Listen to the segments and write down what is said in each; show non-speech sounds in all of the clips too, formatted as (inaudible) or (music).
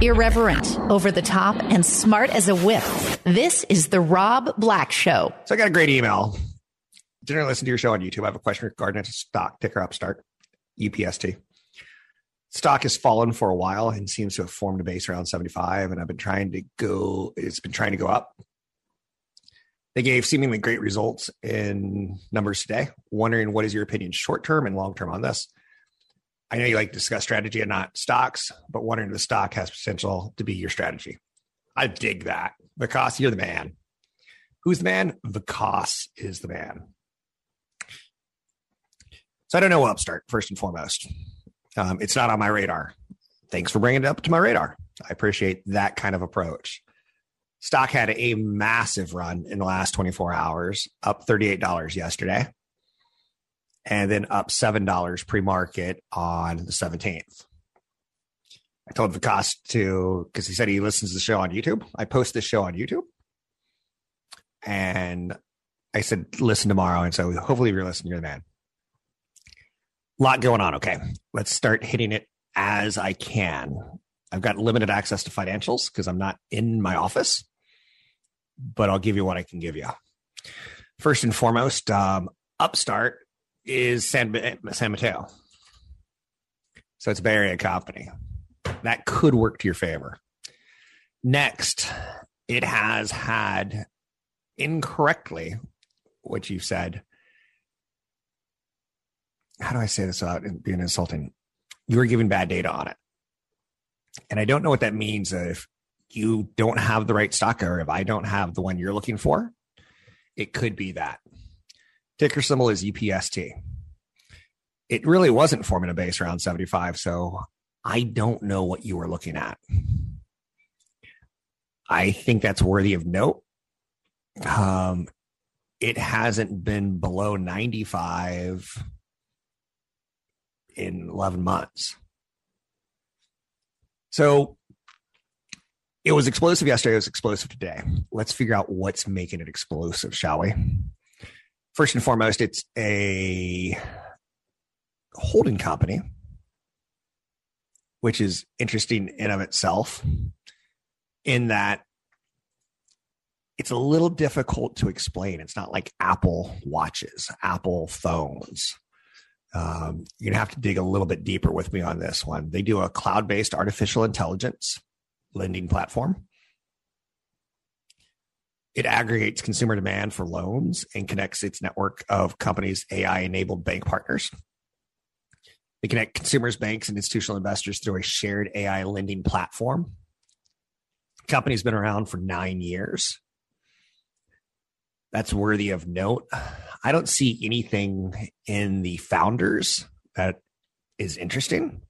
Irreverent, over the top, and smart as a whip. This is The Rob Black Show. So I got a great email. Didn't listen to your show on YouTube. I have a question regarding stock ticker upstart, UPST. Stock has fallen for a while and seems to have formed a base around 75. And I've been trying to go, it's been trying to go up. They gave seemingly great results in numbers today. Wondering what is your opinion short term and long term on this? I know you like to discuss strategy and not stocks, but wondering if the stock has potential to be your strategy. I dig that. Vikas, you're the man. Who's the man? Vikas is the man. So I don't know what Upstart, first and foremost. Um, it's not on my radar. Thanks for bringing it up to my radar. I appreciate that kind of approach. Stock had a massive run in the last 24 hours, up $38 yesterday, and then up $7 pre market on the 17th. I told Vikas to, because he said he listens to the show on YouTube. I post this show on YouTube. And I said, listen tomorrow. And so hopefully you're listening, you're the man. lot going on. Okay. Let's start hitting it as I can. I've got limited access to financials because I'm not in my office but I'll give you what I can give you. First and foremost, um, Upstart is San, San Mateo. So it's a Bay Area company. That could work to your favor. Next, it has had incorrectly what you said. How do I say this without being insulting? You were giving bad data on it. And I don't know what that means if you don't have the right stock or if I don't have the one you're looking for, it could be that. Ticker symbol is UPST. It really wasn't forming a base around 75, so I don't know what you were looking at. I think that's worthy of note. Um, it hasn't been below 95 in 11 months. So it was explosive yesterday. It was explosive today. Let's figure out what's making it explosive, shall we? First and foremost, it's a holding company, which is interesting in of itself, in that it's a little difficult to explain. It's not like Apple watches, Apple phones. Um, you're gonna have to dig a little bit deeper with me on this one. They do a cloud-based artificial intelligence lending platform. It aggregates consumer demand for loans and connects its network of companies' AI enabled bank partners. They connect consumers, banks, and institutional investors through a shared AI lending platform. The company's been around for nine years. That's worthy of note. I don't see anything in the founders that is interesting.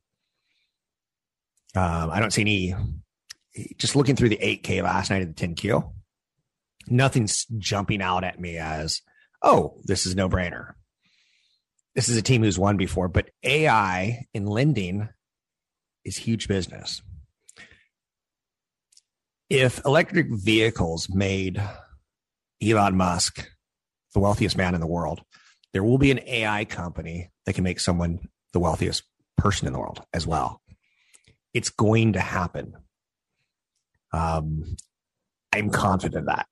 Um, I don't see any just looking through the 8K last night at the 10Q, nothing's jumping out at me as, oh, this is no brainer. This is a team who's won before, but AI in lending is huge business. If electric vehicles made Elon Musk the wealthiest man in the world, there will be an AI company that can make someone the wealthiest person in the world as well. It's going to happen. Um, I'm confident of that.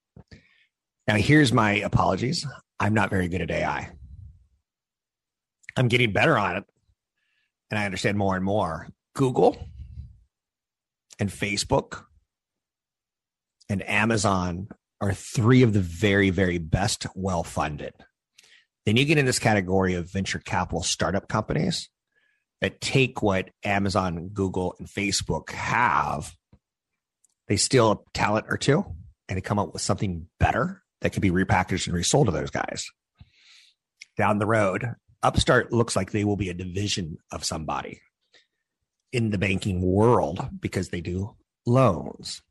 Now, here's my apologies. I'm not very good at AI. I'm getting better on it, and I understand more and more. Google and Facebook and Amazon are three of the very, very best well funded. Then you get in this category of venture capital startup companies that take what Amazon, Google, and Facebook have they steal a talent or two and come up with something better that can be repackaged and resold to those guys. Down the road, Upstart looks like they will be a division of somebody. in the banking world because they do loans.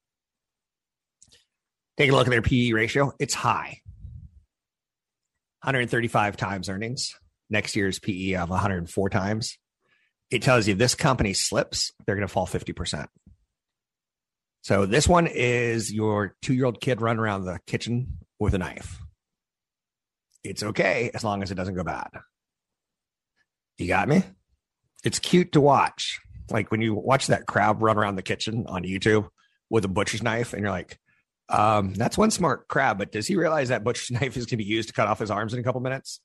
Take a look at their PE ratio. It's high 135 times earnings. Next year's PE of 104 times. It tells you this company slips, they're going to fall 50%. So this one is your two year old kid running around the kitchen with a knife. It's okay as long as it doesn't go bad. You got me? It's cute to watch. Like when you watch that crab run around the kitchen on YouTube with a butcher's knife, and you're like, um, that's one smart crab, but does he realize that butcher's (laughs) knife is going to be used to cut off his arms in a couple minutes?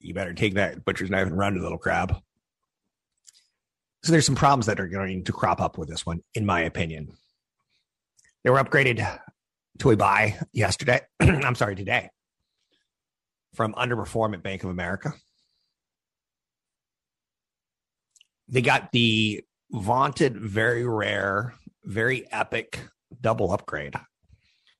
You better take that butcher's knife and run to the little crab. So there's some problems that are going to crop up with this one, in my opinion. They were upgraded to a buy yesterday. (clears throat) I'm sorry, today from underperform at Bank of America. They got the vaunted, very rare, very epic double upgrade.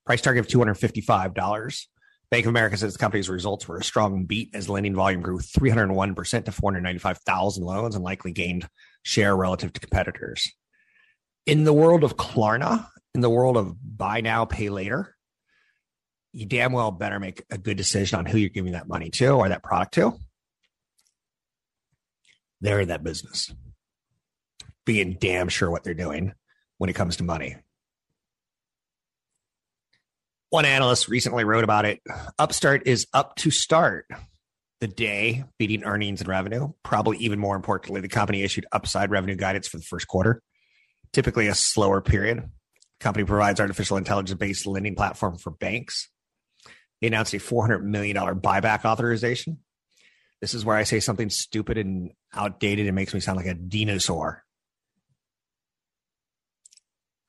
Price target of $255. Bank of America says the company's results were a strong beat as lending volume grew 301% to 495,000 loans and likely gained share relative to competitors. In the world of Klarna, in the world of buy now, pay later, you damn well better make a good decision on who you're giving that money to or that product to. They're in that business, being damn sure what they're doing when it comes to money. One analyst recently wrote about it. Upstart is up to start the day, beating earnings and revenue. Probably even more importantly, the company issued upside revenue guidance for the first quarter, typically a slower period. The company provides artificial intelligence based lending platform for banks. They announced a $400 million buyback authorization. This is where I say something stupid and outdated and makes me sound like a dinosaur.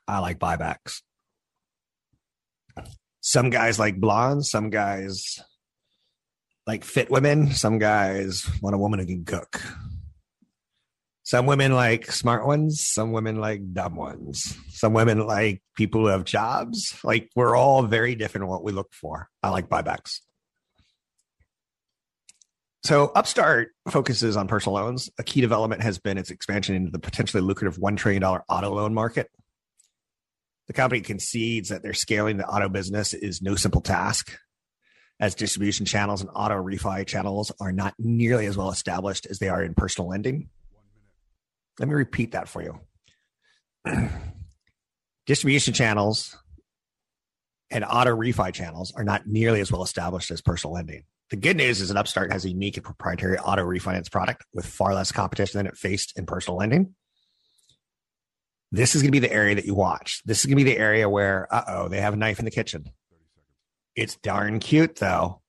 I like buybacks. Some guys like blondes, some guys like fit women, some guys want a woman who can cook. Some women like smart ones, some women like dumb ones. Some women like people who have jobs. Like we're all very different in what we look for. I like buybacks. So Upstart focuses on personal loans. A key development has been its expansion into the potentially lucrative $1 trillion auto loan market. The company concedes that their scaling the auto business is no simple task, as distribution channels and auto refi channels are not nearly as well established as they are in personal lending. Let me repeat that for you. (clears throat) distribution channels and auto refi channels are not nearly as well established as personal lending. The good news is that Upstart has a unique and proprietary auto refinance product with far less competition than it faced in personal lending this is going to be the area that you watch. This is going to be the area where, uh oh, they have a knife in the kitchen. It's darn cute, though.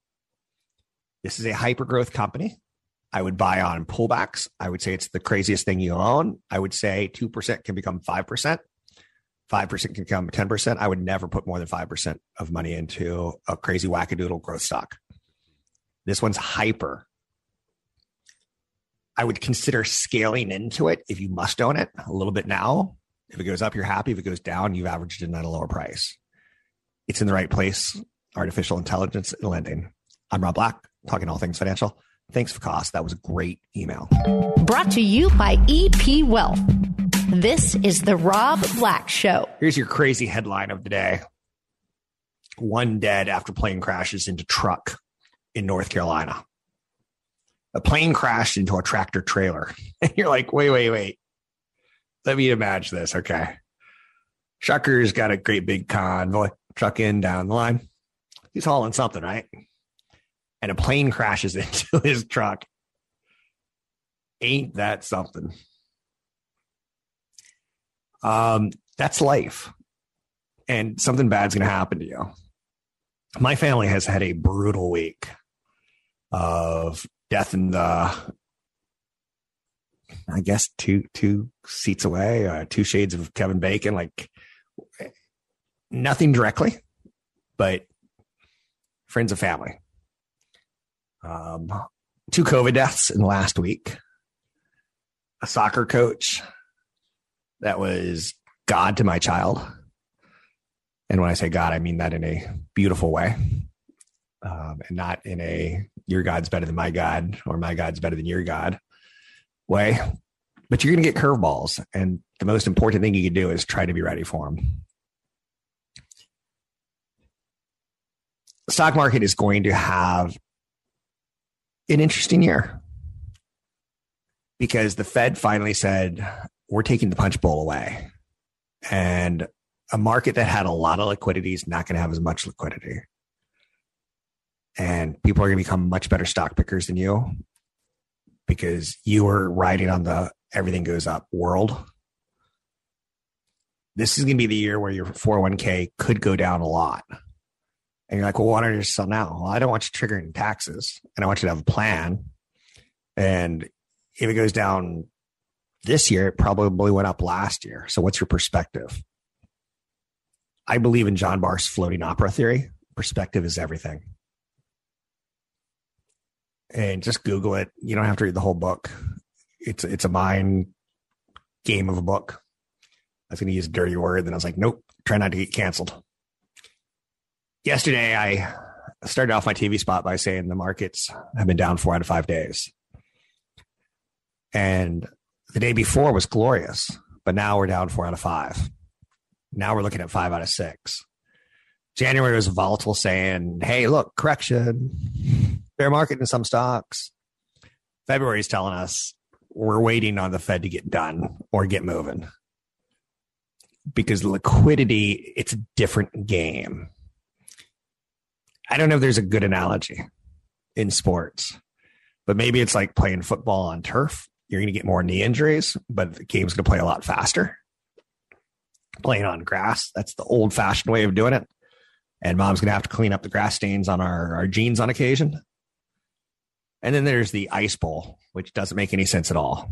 This is a hyper growth company. I would buy on pullbacks. I would say it's the craziest thing you own. I would say 2% can become 5%. 5% can become 10%. I would never put more than 5% of money into a crazy wackadoodle growth stock. This one's hyper. I would consider scaling into it if you must own it a little bit now if it goes up, you're happy. If it goes down, you've averaged in at a lower price. It's in the right place. Artificial intelligence and lending. I'm Rob Black, talking all things financial. Thanks Vikas. That was a great email. Brought to you by EP Wealth. This is the Rob Black Show. Here's your crazy headline of the day One dead after plane crashes into truck in North Carolina. A plane crashed into a tractor trailer. (laughs) And you're like, wait, wait, wait let me imagine this. Okay. Shucker's got a great big convoy trucking down the line. He's hauling something, right? And a plane crashes (laughs) into his truck. Ain't that something? Um, that's life. And something bad's going to happen to you. My family has had a brutal week of death in the I guess two two seats away, uh, two shades of Kevin Bacon, like nothing directly, but friends of family. Um, two COVID deaths in the last week. A soccer coach that was God to my child. And when I say God, I mean that in a beautiful way. Um, and not in a your God's better than my God or my God's better than your God way. but you're going to get curveballs. And the most important thing you can do is try to be ready for them. Stock market is going to have an interesting year because the Fed finally said, we're taking the punch bowl away. And a market that had a lot of liquidity is not going to have as much liquidity. And people are going to become much better stock pickers than you because you were riding on the everything goes up world. This is going to be the year where your 401k could go down a lot. And you're like, well, why don't you sell now? Well, I don't want you triggering taxes and I want you to have a plan. And if it goes down this year, it probably went up last year. So what's your perspective? I believe in John Barth's floating opera theory. Perspective is everything. And just Google it. You don't have to read the whole book. It's it's a mind game of a book. I was going to use a dirty word, then I was like, nope, try not to get canceled. Yesterday, I started off my TV spot by saying the markets have been down four out of five days. And the day before was glorious, but now we're down four out of five. Now we're looking at five out of six. January was volatile, saying, hey, look, correction, bear market in some stocks. February is telling us we're waiting on the Fed to get done or get moving because liquidity, it's a different game. I don't know if there's a good analogy in sports, but maybe it's like playing football on turf you're going to get more knee injuries, but the game's going to play a lot faster. Playing on grass, that's the old fashioned way of doing it. And mom's going to have to clean up the grass stains on our, our jeans on occasion. And then there's the ice bowl, which doesn't make any sense at all.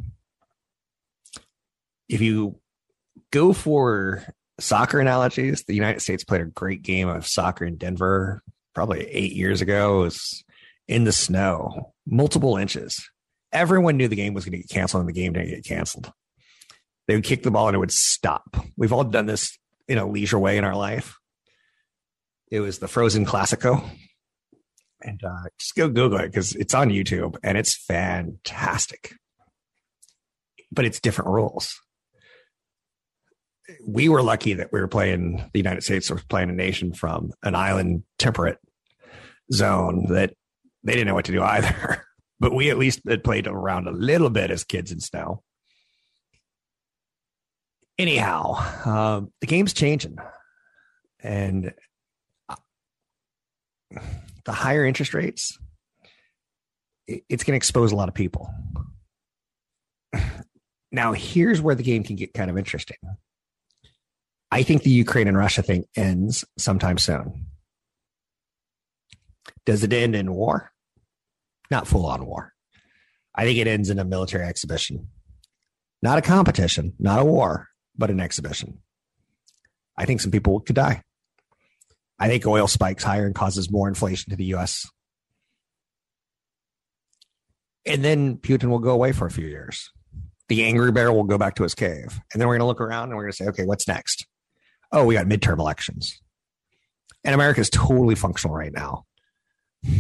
If you go for soccer analogies, the United States played a great game of soccer in Denver probably eight years ago. It was in the snow, multiple inches everyone knew the game was going to get canceled and the game didn't get canceled. They would kick the ball and it would stop. We've all done this in a leisure way in our life. It was the Frozen Classico. And uh, just go Google it because it's on YouTube and it's fantastic. But it's different rules. We were lucky that we were playing the United States was playing a nation from an island temperate zone that they didn't know what to do either. (laughs) but we at least had played around a little bit as kids in snow. Anyhow, uh, the game's changing, and uh, the higher interest rates, it's going to expose a lot of people. (sighs) Now, here's where the game can get kind of interesting. I think the Ukraine and Russia thing ends sometime soon. Does it end in war? not full on war. I think it ends in a military exhibition, not a competition, not a war, but an exhibition. I think some people could die. I think oil spikes higher and causes more inflation to the US. And then Putin will go away for a few years. The angry bear will go back to his cave. And then we're going to look around and we're going to say, okay, what's next? Oh, we got midterm elections. And America is totally functional right now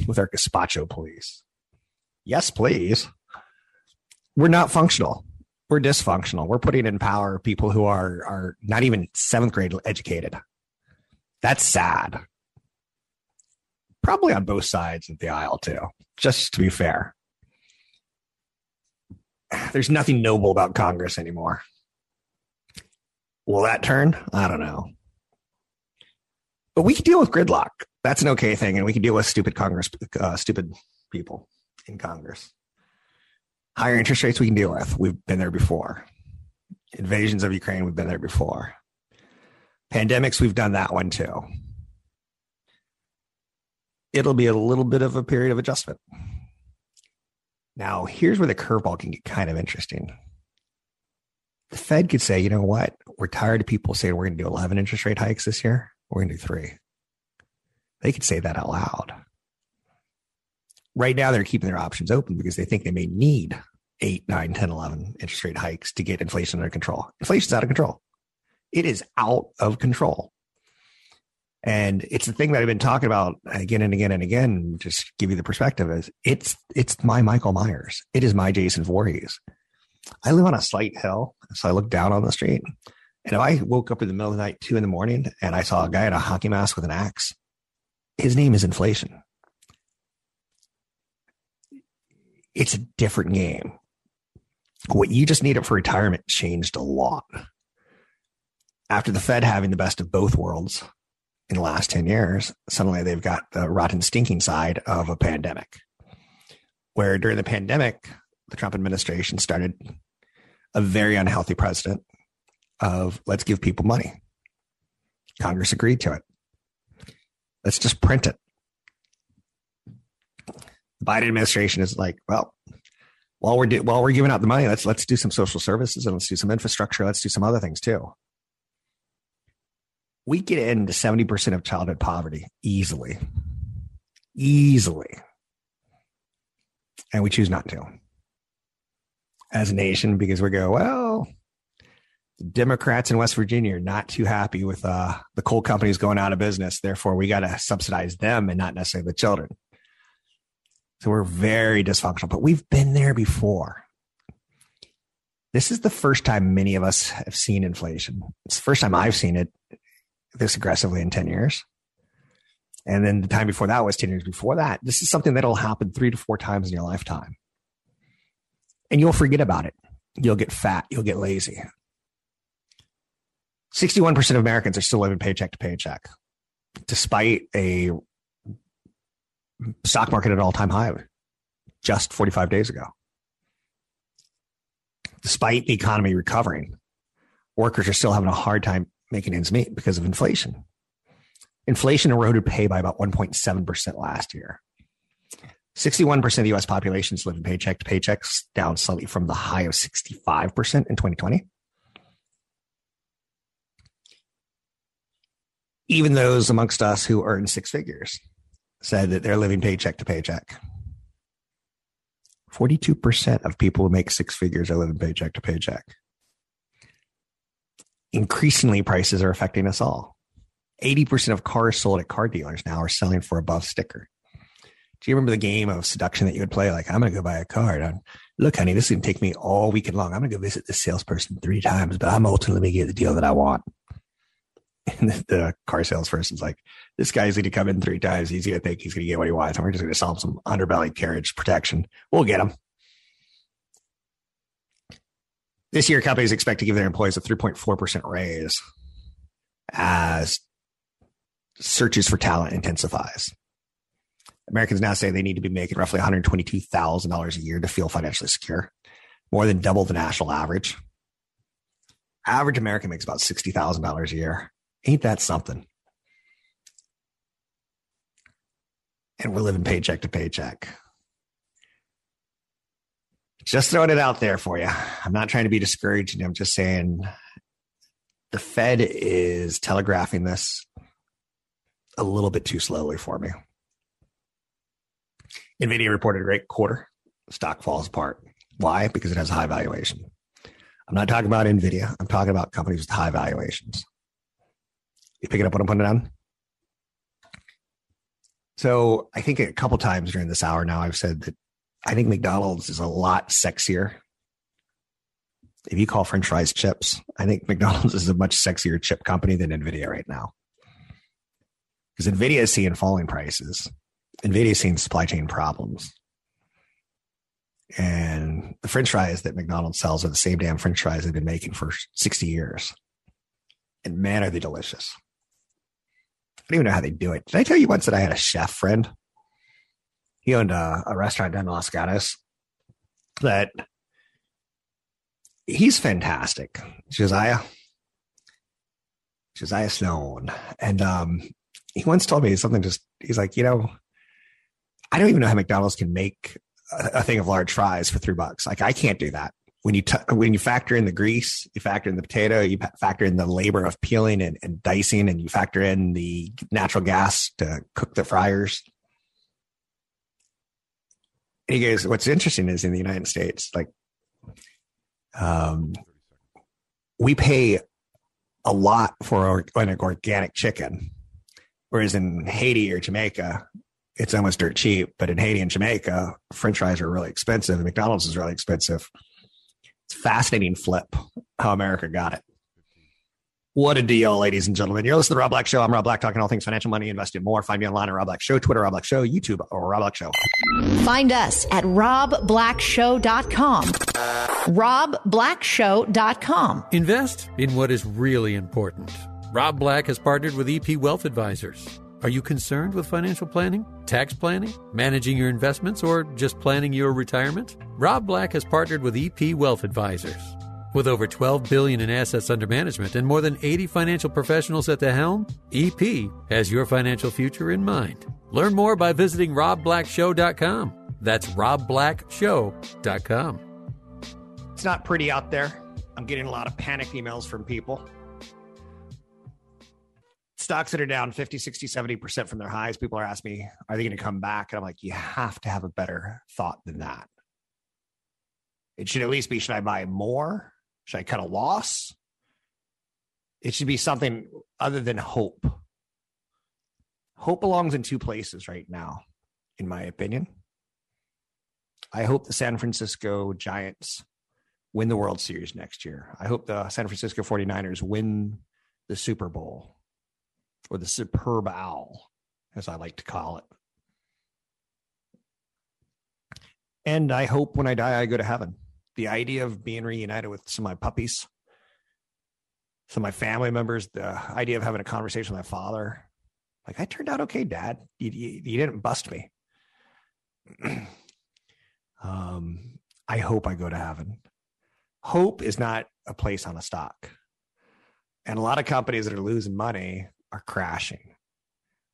with our gazpacho police. Yes, please. We're not functional. We're dysfunctional. We're putting in power people who are are not even seventh grade educated. That's sad. Probably on both sides of the aisle, too, just to be fair. There's nothing noble about Congress anymore. Will that turn? I don't know. But we can deal with gridlock. That's an okay thing. And we can deal with stupid Congress, uh, stupid people in Congress. Higher interest rates we can deal with. We've been there before. Invasions of Ukraine, we've been there before. Pandemics, we've done that one too. It'll be a little bit of a period of adjustment. Now, here's where the curveball can get kind of interesting. The Fed could say, you know what? We're tired of people saying we're going to do 11 interest rate hikes this year. We're going to do three. They could say that out loud right now they're keeping their options open because they think they may need 8, 9, 10, 11 interest rate hikes to get inflation under control. Inflation's out of control. It is out of control. And it's the thing that I've been talking about again and again and again, just give you the perspective is it's it's my Michael Myers. It is my Jason Voorhees. I live on a slight hill, so I look down on the street. And if I woke up in the middle of the night, two in the morning, and I saw a guy in a hockey mask with an axe, his name is inflation. It's a different game. What you just needed for retirement changed a lot. After the Fed having the best of both worlds in the last 10 years, suddenly they've got the rotten, stinking side of a pandemic. Where during the pandemic, the Trump administration started a very unhealthy precedent of let's give people money. Congress agreed to it. Let's just print it. The Biden administration is like, well, while we're do, while we're giving out the money, let's let's do some social services and let's do some infrastructure. Let's do some other things too. We get into seventy percent of childhood poverty easily, easily, and we choose not to as a nation because we go, well, Democrats in West Virginia are not too happy with uh, the coal companies going out of business. Therefore, we got to subsidize them and not necessarily the children. So we're very dysfunctional, but we've been there before. This is the first time many of us have seen inflation. It's the first time I've seen it this aggressively in 10 years. And then the time before that was 10 years before that. This is something that'll happen three to four times in your lifetime. And you'll forget about it. You'll get fat. You'll get lazy. 61% of Americans are still living paycheck to paycheck, despite a stock market at all time high just 45 days ago. Despite the economy recovering, workers are still having a hard time making ends meet because of inflation. Inflation eroded pay by about 1.7% last year. 61% of the US population is living paycheck to paychecks, down slightly from the high of 65% in 2020. Even those amongst us who earn six figures said that they're living paycheck to paycheck. 42% of people who make six figures are living paycheck to paycheck. Increasingly, prices are affecting us all. 80% of cars sold at car dealers now are selling for above sticker. Do you remember the game of seduction that you would play? Like, I'm going to go buy a car. And look, honey, this is going to take me all weekend long. I'm going to go visit this salesperson three times, but I'm ultimately going to get the deal that I want. (laughs) And the, the car salesperson's like, this guy's going to come in three times. He's going to think he's going to get what he wants. And we're just going to sell him some underbelly carriage protection. We'll get him. This year, companies expect to give their employees a 3.4% raise as searches for talent intensifies. Americans now say they need to be making roughly $122,000 a year to feel financially secure, more than double the national average. Average American makes about $60,000 a year. Ain't that something? And we're living paycheck to paycheck. Just throwing it out there for you. I'm not trying to be discouraging. I'm just saying the Fed is telegraphing this a little bit too slowly for me. NVIDIA reported a great quarter. Stock falls apart. Why? Because it has a high valuation. I'm not talking about NVIDIA. I'm talking about companies with high valuations. You picking up what I'm putting it down? So I think a couple times during this hour now, I've said that I think McDonald's is a lot sexier. If you call French fries chips, I think McDonald's (laughs) is a much sexier chip company than NVIDIA right now. Because NVIDIA is seeing falling prices. NVIDIA is seeing supply chain problems. And the French fries that McDonald's sells are the same damn French fries they've been making for 60 years. And man, are they delicious. I don't even know how they do it. Did I tell you once that I had a chef friend? He owned a, a restaurant down in Los Gatos that he's fantastic. Josiah. Josiah Sloan. And um, he once told me something just, he's like, you know, I don't even know how McDonald's can make a, a thing of large fries for three bucks. Like I can't do that when you t- when you factor in the grease, you factor in the potato, you factor in the labor of peeling and, and dicing, and you factor in the natural gas to cook the fryers. And he goes, "What's interesting is in the United States, like, um, we pay a lot for an organic chicken, whereas in Haiti or Jamaica, it's almost dirt cheap. But in Haiti and Jamaica, French fries are really expensive, and McDonald's is really expensive." It's fascinating flip how America got it. What a deal, ladies and gentlemen. You're listening to the Rob Black Show. I'm Rob Black, talking all things financial, money, investing, more. Find me online at Rob Black Show, Twitter, Rob Black Show, YouTube, or Rob Black Show. Find us at robblackshow.com. robblackshow.com. Invest in what is really important. Rob Black has partnered with EP Wealth Advisors. Are you concerned with financial planning, tax planning, managing your investments, or just planning your retirement? Rob Black has partnered with EP Wealth Advisors. With over 12 billion in assets under management and more than 80 financial professionals at the helm, EP has your financial future in mind. Learn more by visiting robblackshow.com. That's robblackshow.com. It's not pretty out there. I'm getting a lot of panic emails from people. Stocks that are down 50, 60, 70% from their highs. People are asking me, are they going to come back? And I'm like, you have to have a better thought than that. It should at least be should I buy more? Should I cut a loss? It should be something other than hope. Hope belongs in two places right now, in my opinion. I hope the San Francisco Giants win the World Series next year. I hope the San Francisco 49ers win the Super Bowl or the Superb Owl, as I like to call it. And I hope when I die, I go to heaven the idea of being reunited with some of my puppies, some of my family members, the idea of having a conversation with my father. Like, I turned out okay, dad. You, you, you didn't bust me. (clears throat) um, I hope I go to heaven. Hope is not a place on a stock. And a lot of companies that are losing money are crashing.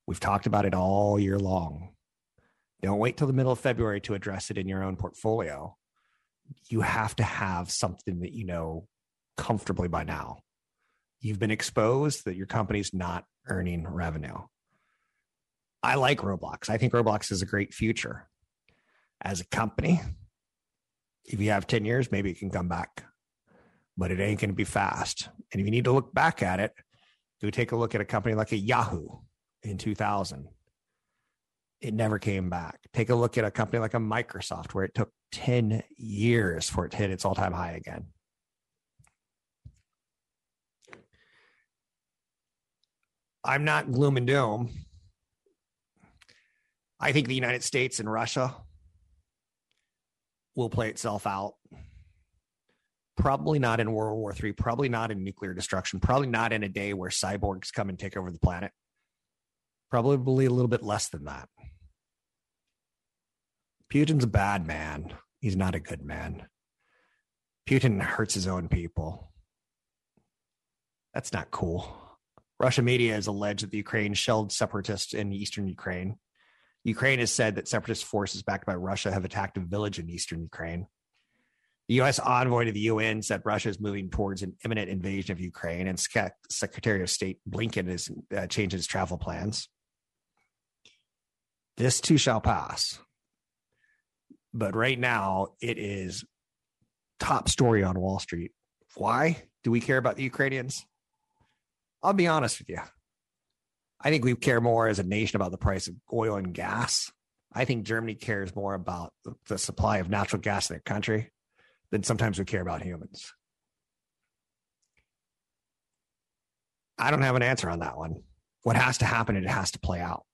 We've talked about it all year long. Don't wait till the middle of February to address it in your own portfolio you have to have something that you know comfortably by now. You've been exposed that your company's not earning revenue. I like Roblox. I think Roblox is a great future. As a company, if you have 10 years, maybe it can come back, but it ain't going to be fast. And if you need to look back at it, take a look at a company like a Yahoo in 2000 it never came back. Take a look at a company like a Microsoft, where it took 10 years for it to hit its all time high again. I'm not gloom and doom. I think the United States and Russia will play itself out. Probably not in World War III, probably not in nuclear destruction, probably not in a day where cyborgs come and take over the planet. Probably a little bit less than that. Putin's a bad man. He's not a good man. Putin hurts his own people. That's not cool. Russian media has alleged that the Ukraine shelled separatists in eastern Ukraine. Ukraine has said that separatist forces backed by Russia have attacked a village in eastern Ukraine. The U.S. envoy to the UN said Russia is moving towards an imminent invasion of Ukraine, and Secretary of State Blinken has uh, changed his travel plans. This too shall pass. But right now, it is top story on Wall Street. Why do we care about the Ukrainians? I'll be honest with you. I think we care more as a nation about the price of oil and gas. I think Germany cares more about the supply of natural gas in their country than sometimes we care about humans. I don't have an answer on that one. What has to happen, it has to play out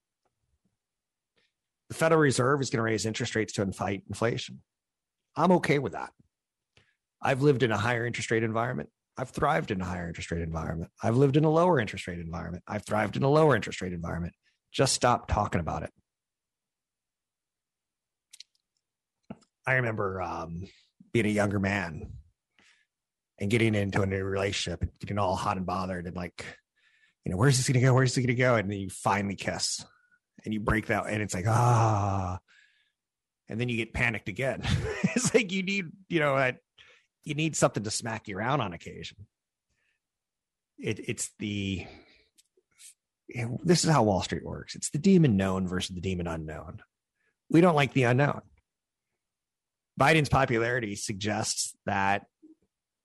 the Federal Reserve is going to raise interest rates to fight inflation. I'm okay with that. I've lived in a higher interest rate environment. I've thrived in a higher interest rate environment. I've lived in a lower interest rate environment. I've thrived in a lower interest rate environment. Just stop talking about it. I remember um, being a younger man and getting into a new relationship and getting all hot and bothered and like, you know, where's this going to go? Where's this going to go? And then you finally kiss and you break that and it's like ah. And then you get panicked again. (laughs) It's like you need you know that you need something to smack you around on occasion. It, it's the this is how wall street works. It's the demon known versus the demon unknown. We don't like the unknown biden's popularity suggests that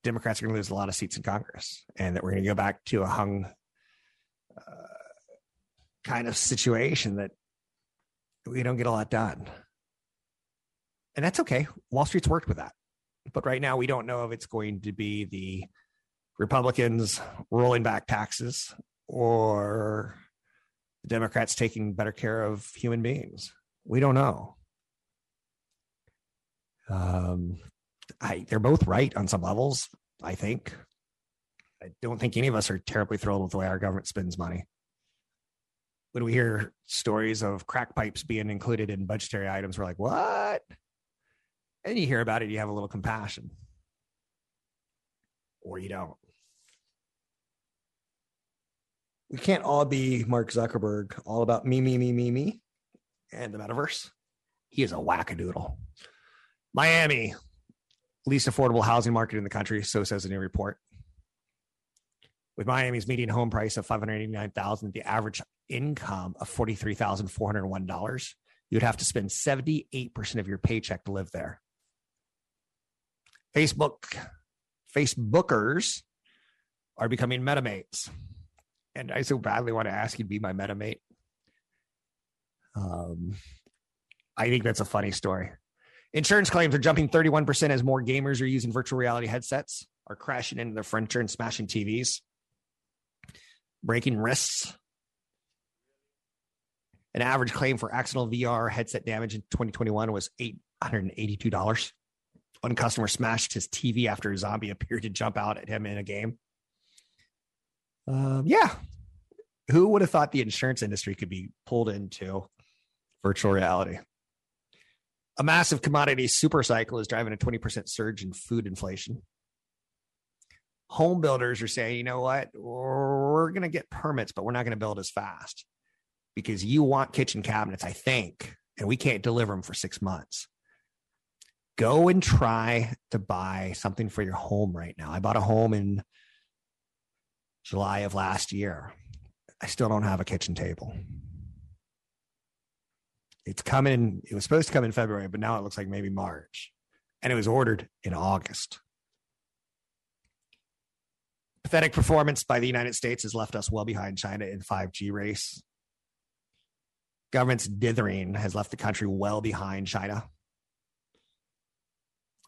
democrats are going to lose a lot of seats in congress and that we're going to go back to a hung uh, kind of situation that we don't get a lot done. And that's okay. Wall Street's worked with that. But right now, we don't know if it's going to be the Republicans rolling back taxes or the Democrats taking better care of human beings. We don't know. Um, I, they're both right on some levels, I think. I don't think any of us are terribly thrilled with the way our government spends money. When we hear stories of crack pipes being included in budgetary items, we're like, what? And you hear about it, you have a little compassion. Or you don't. We can't all be Mark Zuckerberg, all about me, me, me, me, me, and the metaverse. He is a wackadoodle. Miami, least affordable housing market in the country, so says a new report. With Miami's median home price of 589,000, the average income of $43,401, you'd have to spend 78% of your paycheck to live there. Facebook Facebookers are becoming metamates. And I so badly want to ask you to be my metamate. Um, I think that's a funny story. Insurance claims are jumping 31% as more gamers are using virtual reality headsets, are crashing into their furniture and smashing TVs, breaking wrists. An average claim for accidental VR headset damage in 2021 was $882. One customer smashed his TV after a zombie appeared to jump out at him in a game. Um, yeah. Who would have thought the insurance industry could be pulled into virtual reality? A massive commodity super cycle is driving a 20% surge in food inflation. Home builders are saying, you know what? We're going to get permits, but we're not going to build as fast because you want kitchen cabinets, I think, and we can't deliver them for six months. Go and try to buy something for your home right now. I bought a home in July of last year. I still don't have a kitchen table it's coming. It was supposed to come in February, but now it looks like maybe March. And it was ordered in August. Pathetic performance by the United States has left us well behind China in 5G race. Government's dithering has left the country well behind China.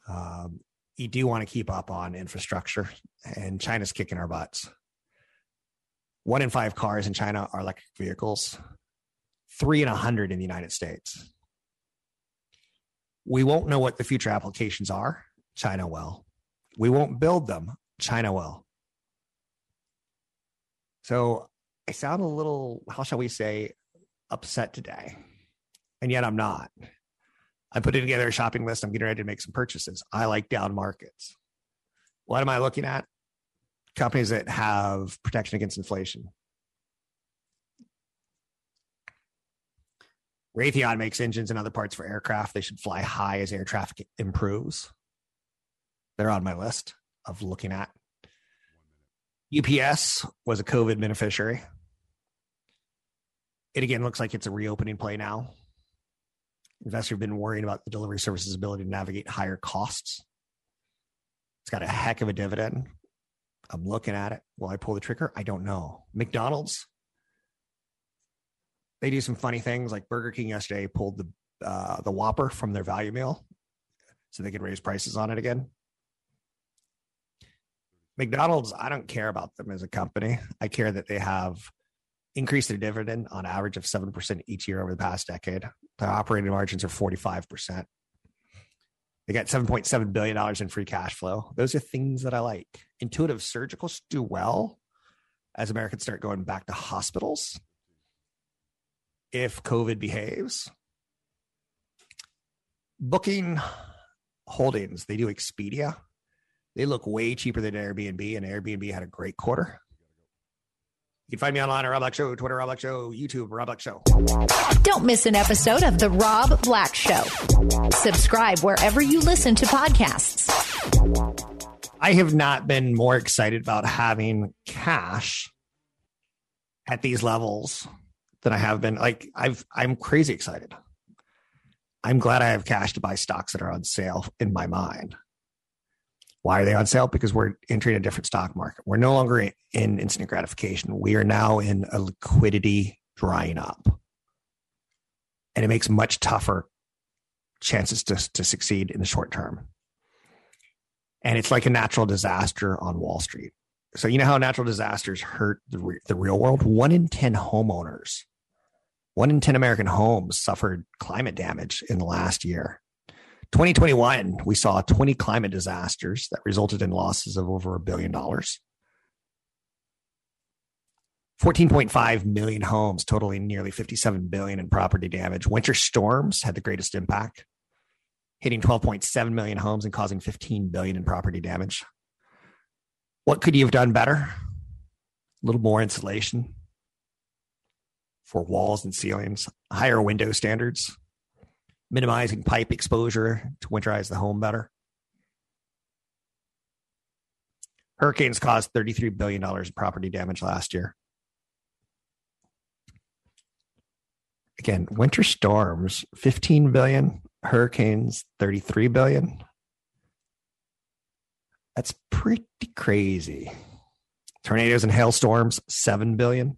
Um, you do want to keep up on infrastructure, and China's kicking our butts. One in five cars in China are electric vehicles three and a hundred in the United States. We won't know what the future applications are. China will. We won't build them. China will. So I sound a little, how shall we say, upset today. And yet I'm not. I'm putting together a shopping list. I'm getting ready to make some purchases. I like down markets. What am I looking at? Companies that have protection against inflation. Raytheon makes engines and other parts for aircraft. They should fly high as air traffic improves. They're on my list of looking at. UPS was a COVID beneficiary. It again looks like it's a reopening play now. Investors have been worrying about the delivery service's ability to navigate higher costs. It's got a heck of a dividend. I'm looking at it. Will I pull the trigger? I don't know. McDonald's they do some funny things like Burger King yesterday pulled the uh, the Whopper from their value meal so they could raise prices on it again. McDonald's, I don't care about them as a company. I care that they have increased their dividend on average of 7% each year over the past decade. Their operating margins are 45%. They got $7.7 billion in free cash flow. Those are things that I like. Intuitive Surgicals do well as Americans start going back to hospitals if COVID behaves. Booking holdings, they do Expedia. They look way cheaper than Airbnb, and Airbnb had a great quarter. You can find me online at Rob Black Show, Twitter, Rob Black Show, YouTube, Rob Black Show. Don't miss an episode of The Rob Black Show. Subscribe wherever you listen to podcasts. I have not been more excited about having cash at these levels than I have been. Like I've I'm crazy excited. I'm glad I have cash to buy stocks that are on sale in my mind. Why are they on sale? Because we're entering a different stock market. We're no longer in instant gratification. We are now in a liquidity drying up. And it makes much tougher chances to, to succeed in the short term. And it's like a natural disaster on Wall Street. So, you know how natural disasters hurt the, re- the real world? One in 10 homeowners, one in 10 American homes suffered climate damage in the last year. 2021, we saw 20 climate disasters that resulted in losses of over a billion dollars. 14.5 million homes, totaling nearly 57 billion in property damage. Winter storms had the greatest impact, hitting 12.7 million homes and causing 15 billion in property damage. What could you have done better? A little more insulation for walls and ceilings, higher window standards, minimizing pipe exposure to winterize the home better. Hurricanes caused $33 billion in property damage last year. Again, winter storms, 15 billion, hurricanes, 33 billion. That's pretty crazy. Tornadoes and hailstorms, 7 billion.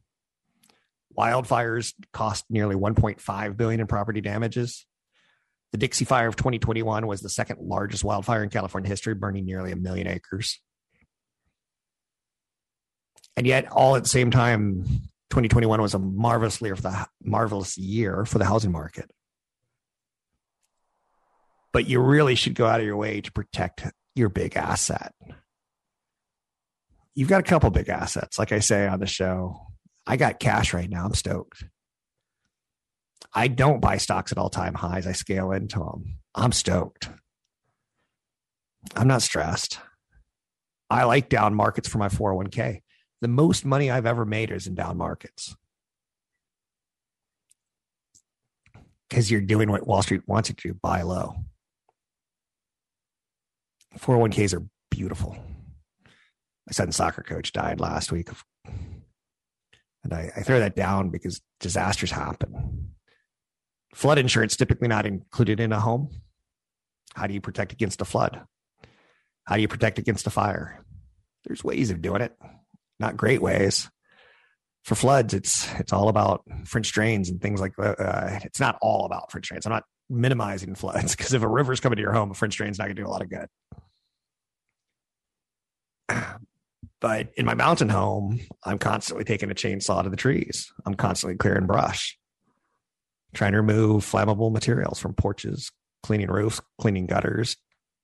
Wildfires cost nearly 1.5 billion in property damages. The Dixie Fire of 2021 was the second largest wildfire in California history, burning nearly a million acres. And yet, all at the same time, 2021 was a marvelous year for the marvelous year for the housing market. But you really should go out of your way to protect your big asset. You've got a couple big assets, like I say on the show. I got cash right now. I'm stoked. I don't buy stocks at all time highs. I scale into them. I'm stoked. I'm not stressed. I like down markets for my 401k. The most money I've ever made is in down markets. Because you're doing what Wall Street wants you to do buy low. 401ks are beautiful. My son's soccer coach died last week. And I, I throw that down because disasters happen. Flood insurance typically not included in a home. How do you protect against a flood? How do you protect against a fire? There's ways of doing it, not great ways. For floods, it's it's all about French drains and things like that. Uh, it's not all about French drains. I'm not minimizing floods (laughs) because if a river's coming to your home, a French drain's not going to do a lot of good. But in my mountain home, I'm constantly taking a chainsaw to the trees. I'm constantly clearing brush trying to remove flammable materials from porches, cleaning roofs, cleaning gutters,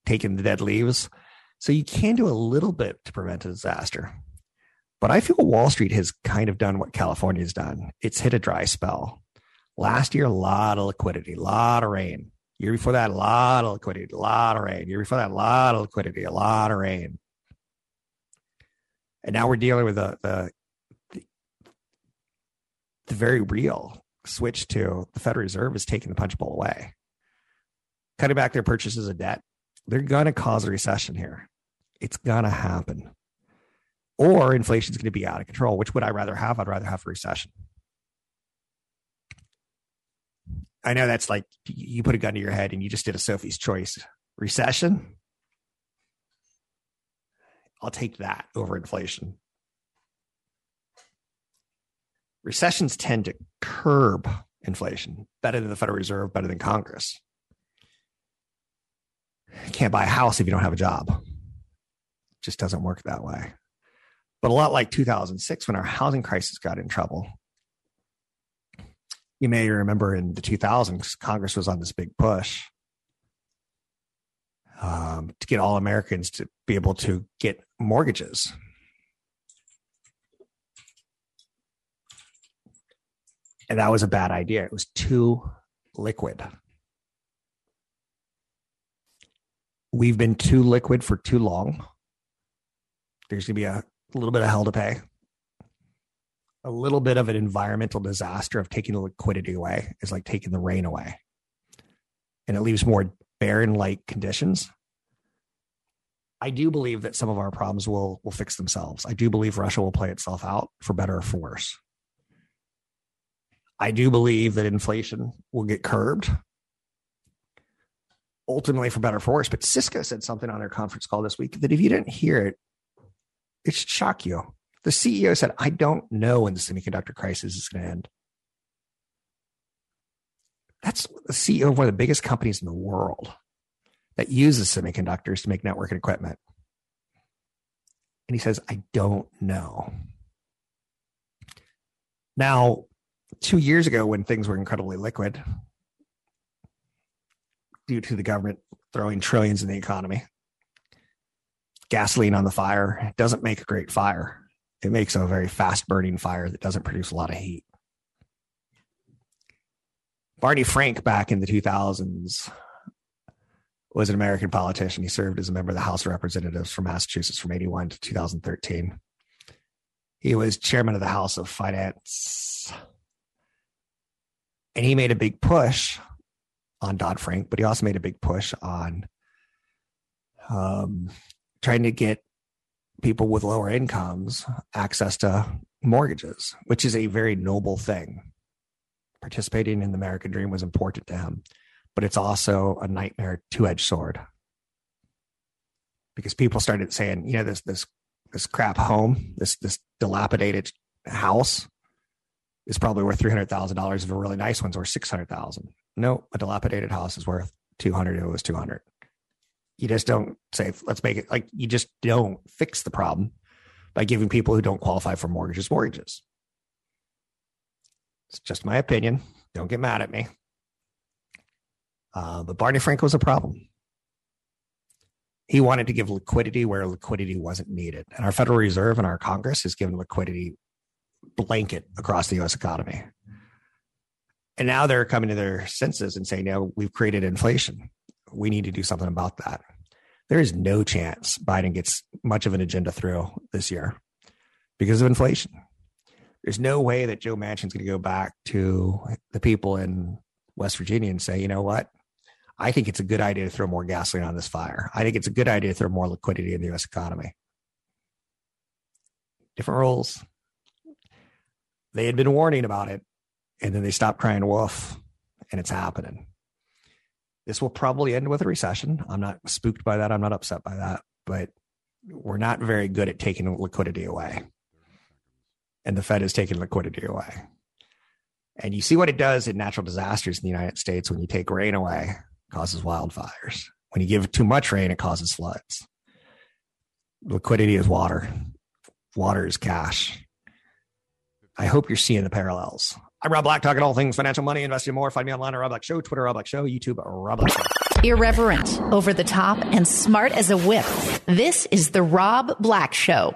taking the dead leaves. So you can do a little bit to prevent a disaster. But I feel Wall Street has kind of done what California's done. It's hit a dry spell. Last year, a lot of liquidity, a lot of rain. Year before that, a lot of liquidity, a lot of rain. Year before that, a lot of liquidity, a lot of rain. And now we're dealing with the the, the, the very real switch to the Federal Reserve is taking the punch bowl away, cutting back their purchases of debt. They're going to cause a recession here. It's going to happen. Or inflation is going to be out of control. Which would I rather have? I'd rather have a recession. I know that's like you put a gun to your head and you just did a Sophie's choice. Recession? I'll take that over inflation recessions tend to curb inflation better than the Federal Reserve, better than Congress. Can't buy a house if you don't have a job. It just doesn't work that way. But a lot like 2006, when our housing crisis got in trouble, you may remember in the 2000s, Congress was on this big push um, to get all Americans to be able to get mortgages And that was a bad idea. It was too liquid. We've been too liquid for too long. There's going to be a little bit of hell to pay. A little bit of an environmental disaster of taking the liquidity away is like taking the rain away. And it leaves more barren like conditions. I do believe that some of our problems will will fix themselves. I do believe Russia will play itself out for better or for worse. I do believe that inflation will get curbed ultimately for better or for worse. But Cisco said something on their conference call this week that if you didn't hear it, it should shock you. The CEO said, I don't know when the semiconductor crisis is going to end. That's the CEO of one of the biggest companies in the world that uses semiconductors to make networking equipment. And he says, I don't know. Now, two years ago, when things were incredibly liquid due to the government throwing trillions in the economy, gasoline on the fire doesn't make a great fire. It makes a very fast burning fire that doesn't produce a lot of heat. Barney Frank, back in the 2000s, was an American politician. He served as a member of the House of Representatives from Massachusetts from 81 to 2013. He was chairman of the House of Finance. And he made a big push on Dodd Frank, but he also made a big push on um, trying to get people with lower incomes access to mortgages, which is a very noble thing. Participating in the American dream was important to him but it's also a nightmare two-edged sword because people started saying, you know, this this this crap home, this this dilapidated house is probably worth three hundred thousand dollars if a really nice one's worth six hundred thousand. No, a dilapidated house is worth two hundred. It was two hundred. You just don't say, let's make it like you just don't fix the problem by giving people who don't qualify for mortgages mortgages. It's just my opinion. Don't get mad at me. Uh, but Barney Frank was a problem. He wanted to give liquidity where liquidity wasn't needed. And our Federal Reserve and our Congress has given liquidity blanket across the US economy. And now they're coming to their senses and saying, no, we've created inflation. We need to do something about that. There is no chance Biden gets much of an agenda through this year because of inflation. There's no way that Joe Manchin's going to go back to the people in West Virginia and say, you know what? I think it's a good idea to throw more gasoline on this fire. I think it's a good idea to throw more liquidity in the US economy. Different rules. They had been warning about it, and then they stopped crying wolf, and it's happening. This will probably end with a recession. I'm not spooked by that. I'm not upset by that, but we're not very good at taking liquidity away. And the Fed is taking liquidity away. And you see what it does in natural disasters in the United States when you take rain away causes wildfires. When you give too much rain, it causes floods. Liquidity is water. Water is cash. I hope you're seeing the parallels. I'm Rob Black, talking all things financial, money, investing more. Find me online at Rob Black Show, Twitter, Rob Black Show, YouTube, Rob Black Show. Irreverent, over the top, and smart as a whip. This is the Rob Black Show.